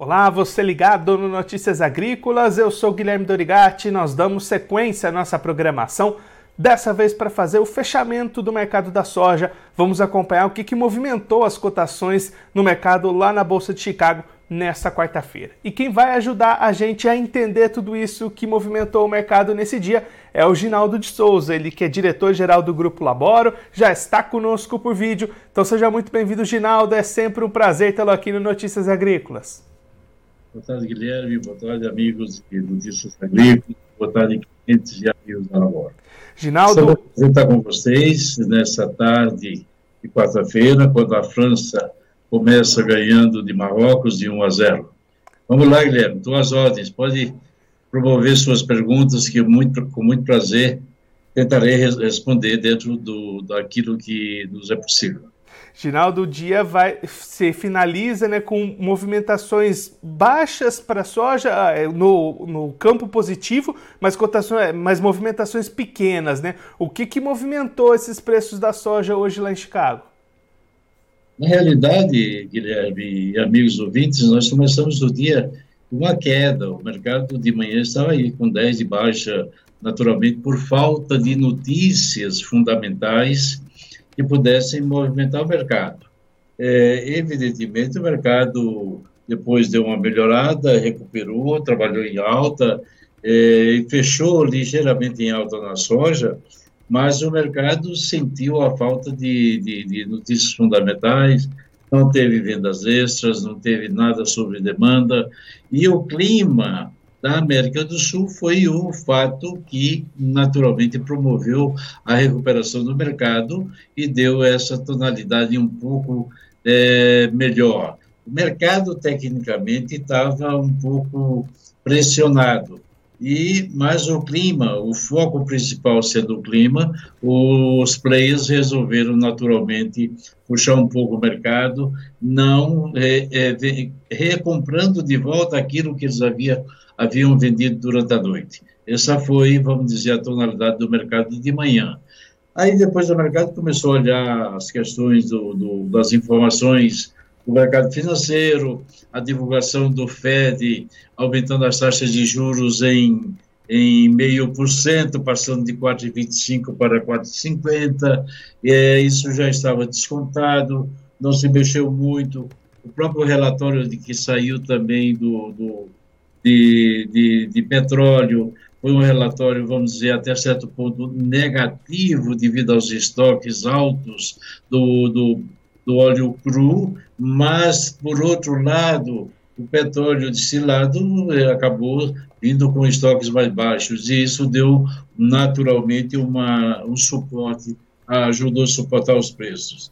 Olá, você ligado no Notícias Agrícolas, eu sou Guilherme Dorigati, nós damos sequência à nossa programação, dessa vez para fazer o fechamento do mercado da soja. Vamos acompanhar o que, que movimentou as cotações no mercado lá na Bolsa de Chicago nesta quarta-feira. E quem vai ajudar a gente a entender tudo isso que movimentou o mercado nesse dia é o Ginaldo de Souza, ele que é diretor-geral do Grupo Laboro, já está conosco por vídeo. Então seja muito bem-vindo, Ginaldo, é sempre um prazer tê-lo aqui no Notícias Agrícolas. Boa tarde, Guilherme. Boa tarde, amigos de Notícias Agrícolas. Boa tarde, clientes e amigos da Labora. Ginaldo. Vou estar com vocês nessa tarde de quarta-feira, quando a França começa ganhando de Marrocos de 1 a 0. Vamos lá, Guilherme. Tuas ordens. Pode promover suas perguntas, que muito, com muito prazer tentarei responder dentro do, daquilo que nos é possível. Ginaldo, o dia vai se finaliza né, com movimentações baixas para soja ah, é, no, no campo positivo, mas, cotações, é, mas movimentações pequenas. Né? O que, que movimentou esses preços da soja hoje lá em Chicago? Na realidade, Guilherme e amigos ouvintes, nós começamos o dia com uma queda. O mercado de manhã estava aí com 10 de baixa, naturalmente, por falta de notícias fundamentais que pudessem movimentar o mercado. É, evidentemente, o mercado depois deu uma melhorada, recuperou, trabalhou em alta, é, fechou ligeiramente em alta na soja, mas o mercado sentiu a falta de, de, de notícias fundamentais, não teve vendas extras, não teve nada sobre demanda, e o clima da América do Sul foi o fato que naturalmente promoveu a recuperação do mercado e deu essa tonalidade um pouco é, melhor. O mercado tecnicamente estava um pouco pressionado e mas o clima, o foco principal sendo o clima, os players resolveram naturalmente puxar um pouco o mercado, não é, é, recomprando de volta aquilo que eles haviam haviam vendido durante a noite. Essa foi, vamos dizer, a tonalidade do mercado de manhã. Aí depois o mercado começou a olhar as questões do, do, das informações do mercado financeiro, a divulgação do Fed aumentando as taxas de juros em em meio por cento, passando de 4,25 para 4,50. É, isso já estava descontado, não se mexeu muito. O próprio relatório de que saiu também do, do de, de, de petróleo foi um relatório, vamos dizer, até certo ponto negativo devido aos estoques altos do, do, do óleo cru, mas, por outro lado, o petróleo destilado eh, acabou vindo com estoques mais baixos, e isso deu naturalmente uma, um suporte, ajudou a suportar os preços.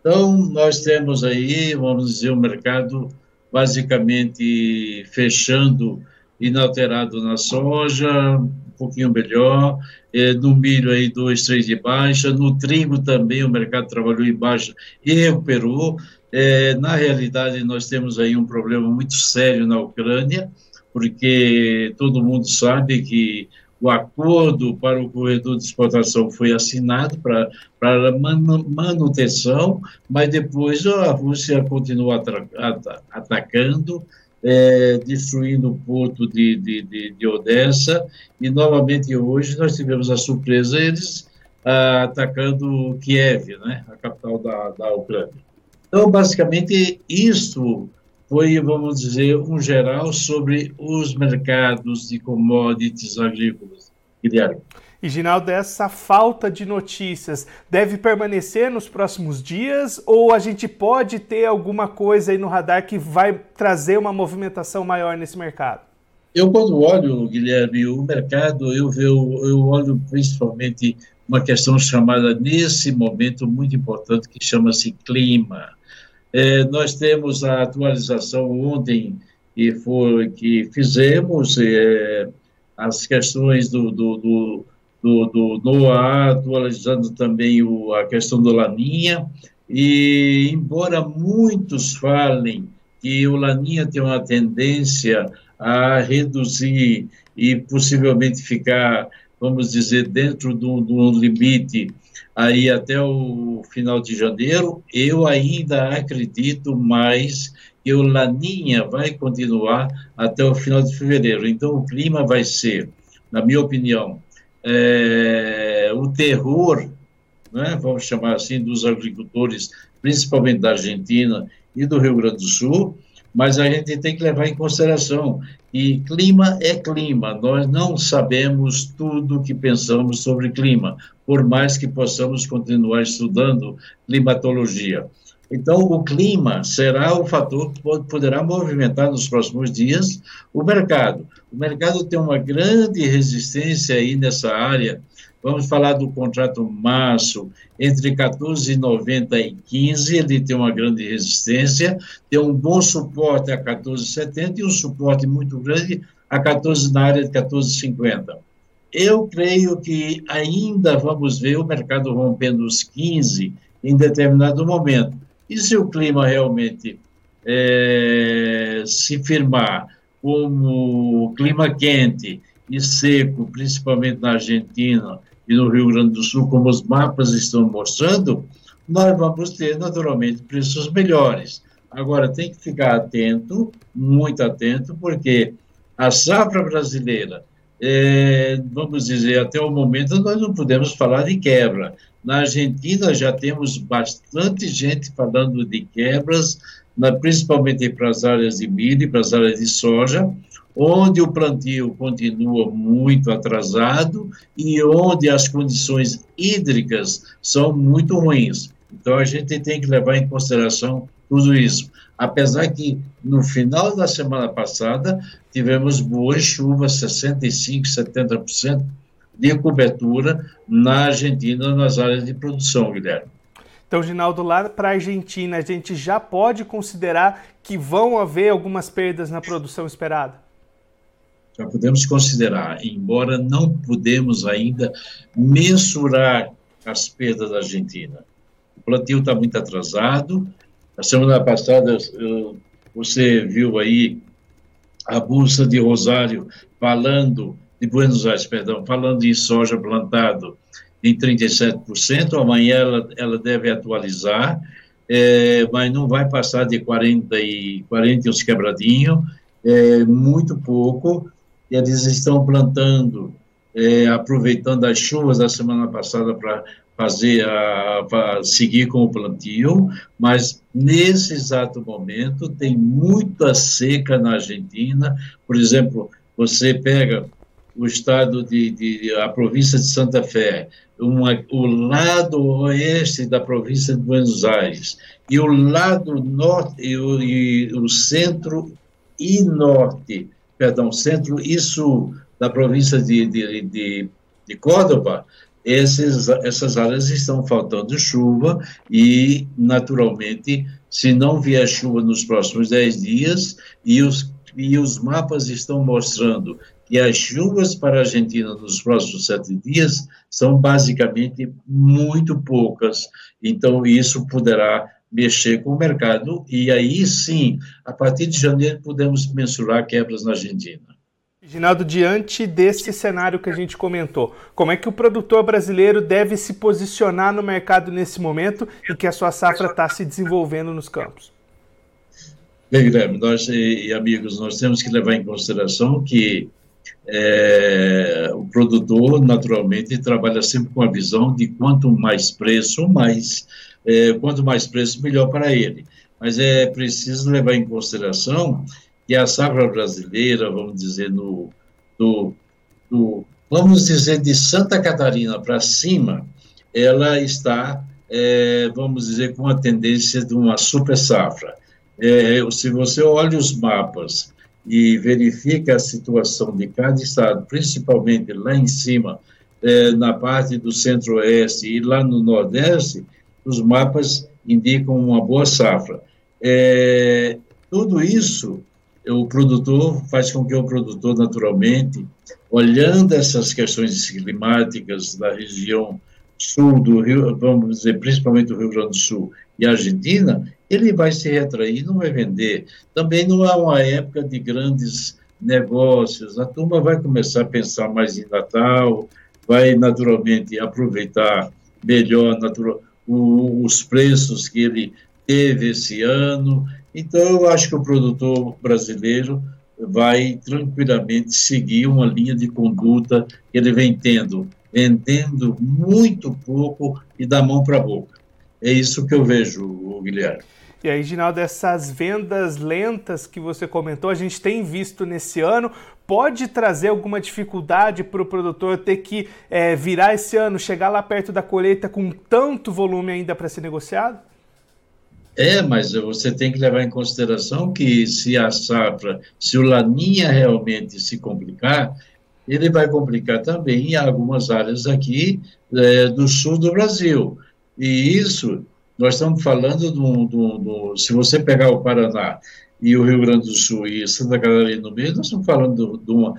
Então, nós temos aí, vamos dizer, o mercado basicamente fechando inalterado na soja, um pouquinho melhor, é, no milho aí dois, três de baixa, no trigo também o mercado trabalhou em baixa e recuperou. É, na realidade, nós temos aí um problema muito sério na Ucrânia, porque todo mundo sabe que o acordo para o corredor de exportação foi assinado para, para manutenção, mas depois a Rússia continua atacando, é, destruindo o porto de, de, de, de, Odessa, e novamente hoje nós tivemos a surpresa, eles ah, atacando Kiev, né, a capital da, da Ucrânia. Então, basicamente, isso foi, vamos dizer, um geral sobre os mercados de commodities agrícolas. Guilherme. E, Ginaldo, essa falta de notícias deve permanecer nos próximos dias ou a gente pode ter alguma coisa aí no radar que vai trazer uma movimentação maior nesse mercado? Eu, quando olho, Guilherme, o mercado, eu, eu, eu olho principalmente uma questão chamada, nesse momento, muito importante, que chama-se clima. É, nós temos a atualização ontem que foi que fizemos é, as questões do, do, do, do, do NOAA, atualizando também o, a questão do Laninha, e embora muitos falem que o Laninha tem uma tendência a reduzir e possivelmente ficar, vamos dizer, dentro do, do limite aí até o final de janeiro, eu ainda acredito mais e o Laninha vai continuar até o final de fevereiro. Então, o clima vai ser, na minha opinião, é, o terror, né, vamos chamar assim, dos agricultores, principalmente da Argentina e do Rio Grande do Sul, mas a gente tem que levar em consideração que clima é clima, nós não sabemos tudo o que pensamos sobre clima, por mais que possamos continuar estudando climatologia. Então, o clima será o fator que poderá movimentar nos próximos dias o mercado. O mercado tem uma grande resistência aí nessa área. Vamos falar do contrato março, entre 14,90 e 15, ele tem uma grande resistência, tem um bom suporte a 14,70 e um suporte muito grande a 14 na área de 14,50. Eu creio que ainda vamos ver o mercado rompendo os 15 em determinado momento e se o clima realmente é, se firmar como clima quente e seco, principalmente na Argentina e no Rio Grande do Sul, como os mapas estão mostrando, nós vamos ter naturalmente preços melhores. Agora tem que ficar atento, muito atento, porque a safra brasileira, é, vamos dizer, até o momento nós não podemos falar de quebra. Na Argentina já temos bastante gente falando de quebras, na, principalmente para as áreas de milho e para as áreas de soja, onde o plantio continua muito atrasado e onde as condições hídricas são muito ruins. Então a gente tem que levar em consideração tudo isso. Apesar que no final da semana passada tivemos boas chuvas, 65, 70%, de cobertura na Argentina, nas áreas de produção, Guilherme. Então, Ginaldo, lá para a Argentina, a gente já pode considerar que vão haver algumas perdas na produção esperada? Já podemos considerar, embora não podemos ainda mensurar as perdas da Argentina. O plantio está muito atrasado. A semana passada, você viu aí a Bolsa de Rosário falando de Buenos Aires, perdão, falando em soja plantado em 37%, amanhã ela, ela deve atualizar, é, mas não vai passar de 40 e 40 uns quebradinhos, é, muito pouco, e eles estão plantando, é, aproveitando as chuvas da semana passada para fazer a, a, seguir com o plantio, mas nesse exato momento tem muita seca na Argentina, por exemplo, você pega o estado de, de, a província de Santa Fé, uma, o lado oeste da província de Buenos Aires e o lado norte e o, e o centro e norte, perdão, centro e sul da província de, de, de, de Córdoba, esses, essas áreas estão faltando chuva e, naturalmente, se não vier chuva nos próximos 10 dias, e os, e os mapas estão mostrando que as chuvas para a Argentina nos próximos sete dias são basicamente muito poucas. Então, isso poderá mexer com o mercado e aí sim, a partir de janeiro, podemos mensurar quebras na Argentina. Ginaldo, diante desse cenário que a gente comentou, como é que o produtor brasileiro deve se posicionar no mercado nesse momento em que a sua safra está se desenvolvendo nos campos? Bem, Guilherme, nós e amigos, nós temos que levar em consideração que é, o produtor, naturalmente, trabalha sempre com a visão de quanto mais preço, mais, é, quanto mais preço, melhor para ele. Mas é preciso levar em consideração que a safra brasileira, vamos dizer, no, do, do vamos dizer, de Santa Catarina para cima, ela está, é, vamos dizer, com a tendência de uma super safra. É, se você olha os mapas e verifica a situação de cada estado, principalmente lá em cima, é, na parte do centro-oeste e lá no nordeste, os mapas indicam uma boa safra. É, tudo isso, o produtor faz com que o produtor, naturalmente, olhando essas questões climáticas da região sul do Rio, vamos dizer, principalmente do Rio Grande do Sul e Argentina, ele vai se retrair, não vai vender. Também não é uma época de grandes negócios. A turma vai começar a pensar mais em Natal, vai naturalmente aproveitar melhor o, os preços que ele teve esse ano. Então, eu acho que o produtor brasileiro vai tranquilamente seguir uma linha de conduta que ele vem tendo, vendendo muito pouco e da mão para a boca. É isso que eu vejo, Guilherme. E aí, Ginaldo, essas vendas lentas que você comentou, a gente tem visto nesse ano, pode trazer alguma dificuldade para o produtor ter que é, virar esse ano, chegar lá perto da colheita com tanto volume ainda para ser negociado? É, mas você tem que levar em consideração que se a safra, se o Laninha realmente se complicar, ele vai complicar também em algumas áreas aqui é, do sul do Brasil. E isso, nós estamos falando do, do, do, se você pegar o Paraná e o Rio Grande do Sul e Santa Catarina no meio, nós estamos falando de uma,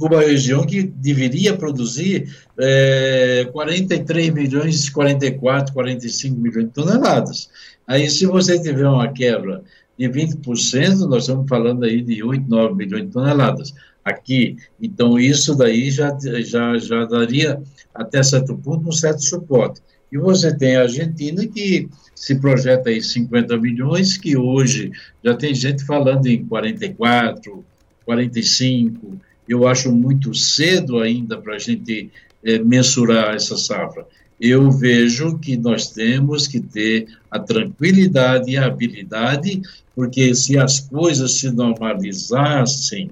uma região que deveria produzir é, 43 milhões, 44, 45 milhões de toneladas. Aí, se você tiver uma quebra de 20%, nós estamos falando aí de 8, 9 milhões de toneladas aqui. Então, isso daí já, já, já daria, até certo ponto, um certo suporte. E você tem a Argentina que se projeta aí 50 milhões, que hoje já tem gente falando em 44, 45. Eu acho muito cedo ainda para a gente é, mensurar essa safra. Eu vejo que nós temos que ter a tranquilidade e a habilidade, porque se as coisas se normalizassem,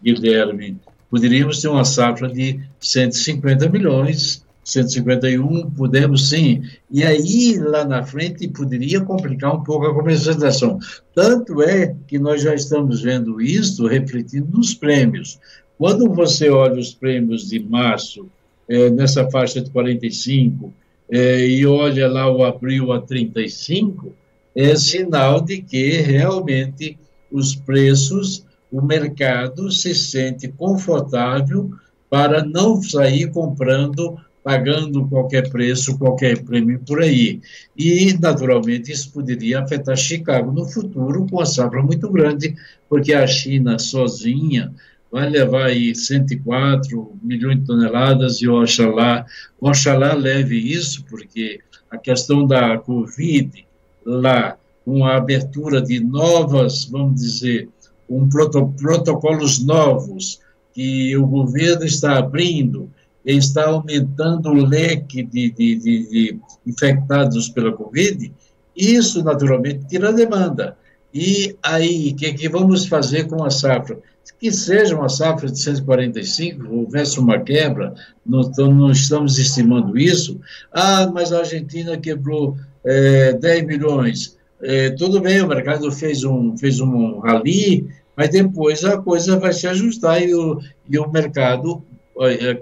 Guilherme, poderíamos ter uma safra de 150 milhões 151, podemos sim. E aí, lá na frente, poderia complicar um pouco a comercialização. Tanto é que nós já estamos vendo isso refletindo nos prêmios. Quando você olha os prêmios de março, é, nessa faixa de 45, é, e olha lá o abril a 35, é sinal de que realmente os preços, o mercado se sente confortável para não sair comprando pagando qualquer preço, qualquer prêmio por aí. E, naturalmente, isso poderia afetar Chicago no futuro, com a safra muito grande, porque a China sozinha vai levar aí 104 milhões de toneladas e Oxalá, Oxalá leve isso, porque a questão da Covid lá, com a abertura de novas, vamos dizer, um proto, protocolos novos que o governo está abrindo, está aumentando o leque de, de, de, de infectados pela Covid, isso naturalmente tira a demanda. E aí, o que, que vamos fazer com a safra? Que seja uma safra de 145, houvesse uma quebra, não, não estamos estimando isso. Ah, mas a Argentina quebrou é, 10 milhões. É, tudo bem, o mercado fez um, fez um rally, mas depois a coisa vai se ajustar e o, e o mercado eh,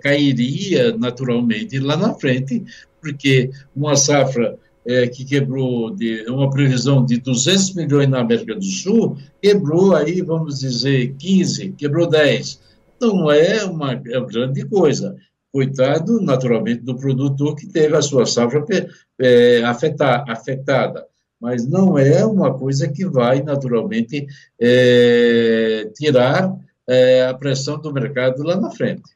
cairia naturalmente lá na frente, porque uma safra é, que quebrou de uma previsão de 200 milhões na América do Sul, quebrou aí, vamos dizer, 15, quebrou 10. Não é uma, é uma grande coisa. Coitado, naturalmente, do produtor que teve a sua safra é, afetar, afetada. Mas não é uma coisa que vai, naturalmente, é, tirar é, a pressão do mercado lá na frente.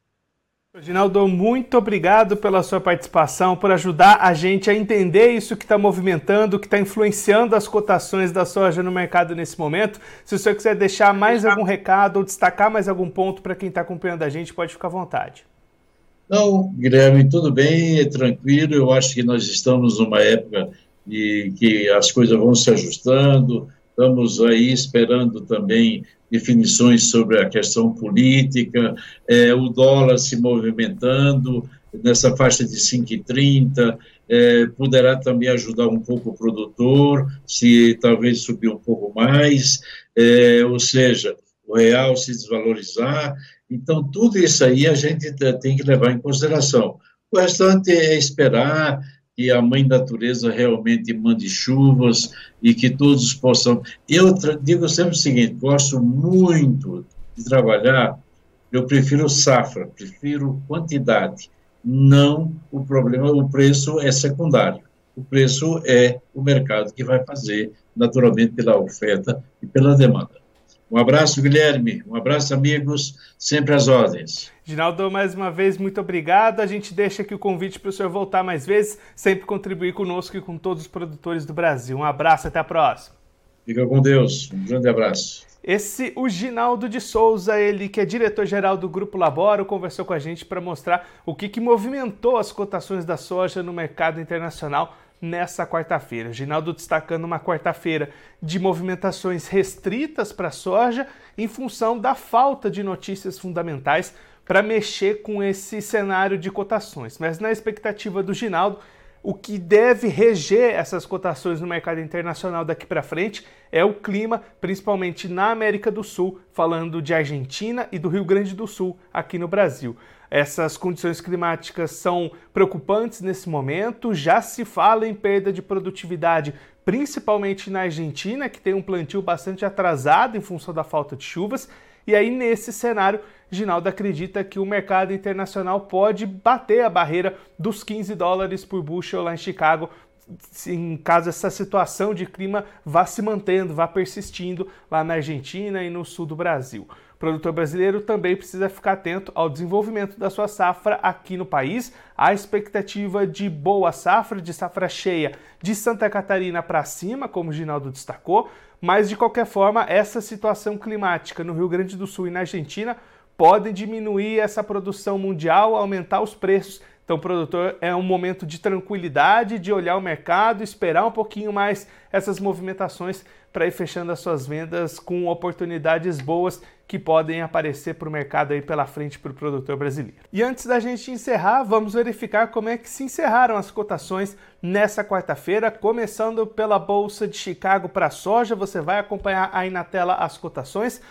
Reginaldo, muito obrigado pela sua participação, por ajudar a gente a entender isso que está movimentando, que está influenciando as cotações da soja no mercado nesse momento. Se o senhor quiser deixar mais algum recado ou destacar mais algum ponto para quem está acompanhando a gente, pode ficar à vontade. Não, Guilherme, tudo bem, é tranquilo. Eu acho que nós estamos numa época de que as coisas vão se ajustando. Estamos aí esperando também definições sobre a questão política, é, o dólar se movimentando nessa faixa de 5,30, é, poderá também ajudar um pouco o produtor, se talvez subir um pouco mais, é, ou seja, o real se desvalorizar. Então, tudo isso aí a gente tem que levar em consideração. O restante é esperar, que a Mãe Natureza realmente mande chuvas e que todos possam. Eu digo sempre o seguinte: gosto muito de trabalhar, eu prefiro safra, prefiro quantidade, não o problema, o preço é secundário. O preço é o mercado que vai fazer, naturalmente, pela oferta e pela demanda. Um abraço, Guilherme. Um abraço, amigos. Sempre às ordens. Ginaldo, mais uma vez, muito obrigado. A gente deixa aqui o convite para o senhor voltar mais vezes, sempre contribuir conosco e com todos os produtores do Brasil. Um abraço, até a próxima. Fica com Deus. Um grande abraço. Esse, o Ginaldo de Souza, ele que é diretor-geral do Grupo Laboro, conversou com a gente para mostrar o que, que movimentou as cotações da soja no mercado internacional nessa quarta-feira. Ginaldo destacando uma quarta-feira de movimentações restritas para a soja em função da falta de notícias fundamentais para mexer com esse cenário de cotações. Mas na expectativa do Ginaldo, o que deve reger essas cotações no mercado internacional daqui para frente é o clima, principalmente na América do Sul, falando de Argentina e do Rio Grande do Sul aqui no Brasil. Essas condições climáticas são preocupantes nesse momento, já se fala em perda de produtividade, principalmente na Argentina, que tem um plantio bastante atrasado em função da falta de chuvas, e aí, nesse cenário, Ginaldo acredita que o mercado internacional pode bater a barreira dos 15 dólares por bushel lá em Chicago, em caso essa situação de clima vá se mantendo, vá persistindo lá na Argentina e no sul do Brasil. Produtor brasileiro também precisa ficar atento ao desenvolvimento da sua safra aqui no país. A expectativa de boa safra, de safra cheia de Santa Catarina para cima, como o Ginaldo destacou, mas de qualquer forma, essa situação climática no Rio Grande do Sul e na Argentina podem diminuir essa produção mundial, aumentar os preços. Então, produtor, é um momento de tranquilidade, de olhar o mercado, esperar um pouquinho mais essas movimentações para ir fechando as suas vendas com oportunidades boas que podem aparecer para o mercado aí pela frente para o produtor brasileiro. E antes da gente encerrar, vamos verificar como é que se encerraram as cotações nessa quarta-feira, começando pela Bolsa de Chicago para soja. Você vai acompanhar aí na tela as cotações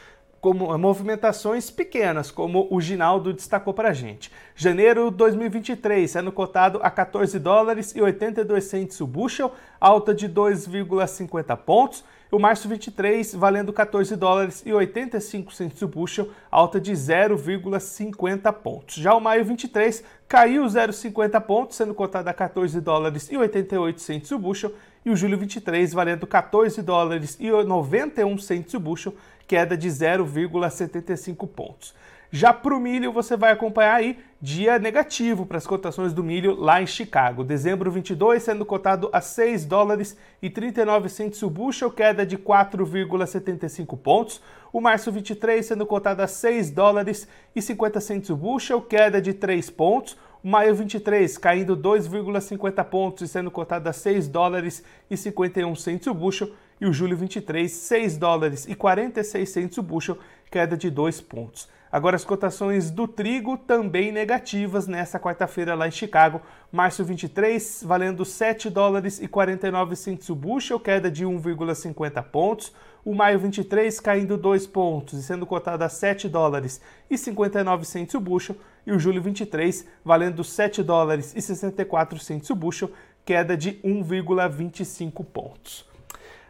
como movimentações pequenas, como o Ginaldo destacou para a gente. Janeiro 2023, sendo cotado a 14 dólares e 82 centes o bushel, alta de 2,50 pontos o março 23 valendo 14 dólares e 85 centos o bushel, alta de 0,50 pontos. Já o maio 23 caiu 0,50 pontos, sendo cotado a 14 dólares e 88 centos o bushel, e o julho 23 valendo 14 dólares e 91 centos o bushel, queda de 0,75 pontos. Já para o milho, você vai acompanhar aí dia negativo para as cotações do milho lá em Chicago. Dezembro 22 sendo cotado a 6 dólares e 39 centos o bushel, queda de 4,75 pontos. O março 23 sendo cotado a 6 dólares e 50 centos o bushel, queda de 3 pontos. O maio 23 caindo 2,50 pontos e sendo cotado a 6 dólares e 51 centos o bushel. E o julho 23, 6 dólares e 46 centos o bushel, queda de 2 pontos. Agora as cotações do trigo também negativas nessa quarta-feira lá em Chicago. Março 23 valendo 7 dólares e 49 centos o bushel, queda de 1,50 pontos. O maio 23 caindo 2 pontos e sendo cotado a 7 dólares e 59 centos o bushel. E o julho 23 valendo 7 dólares e 64 centos o bushel, queda de 1,25 pontos.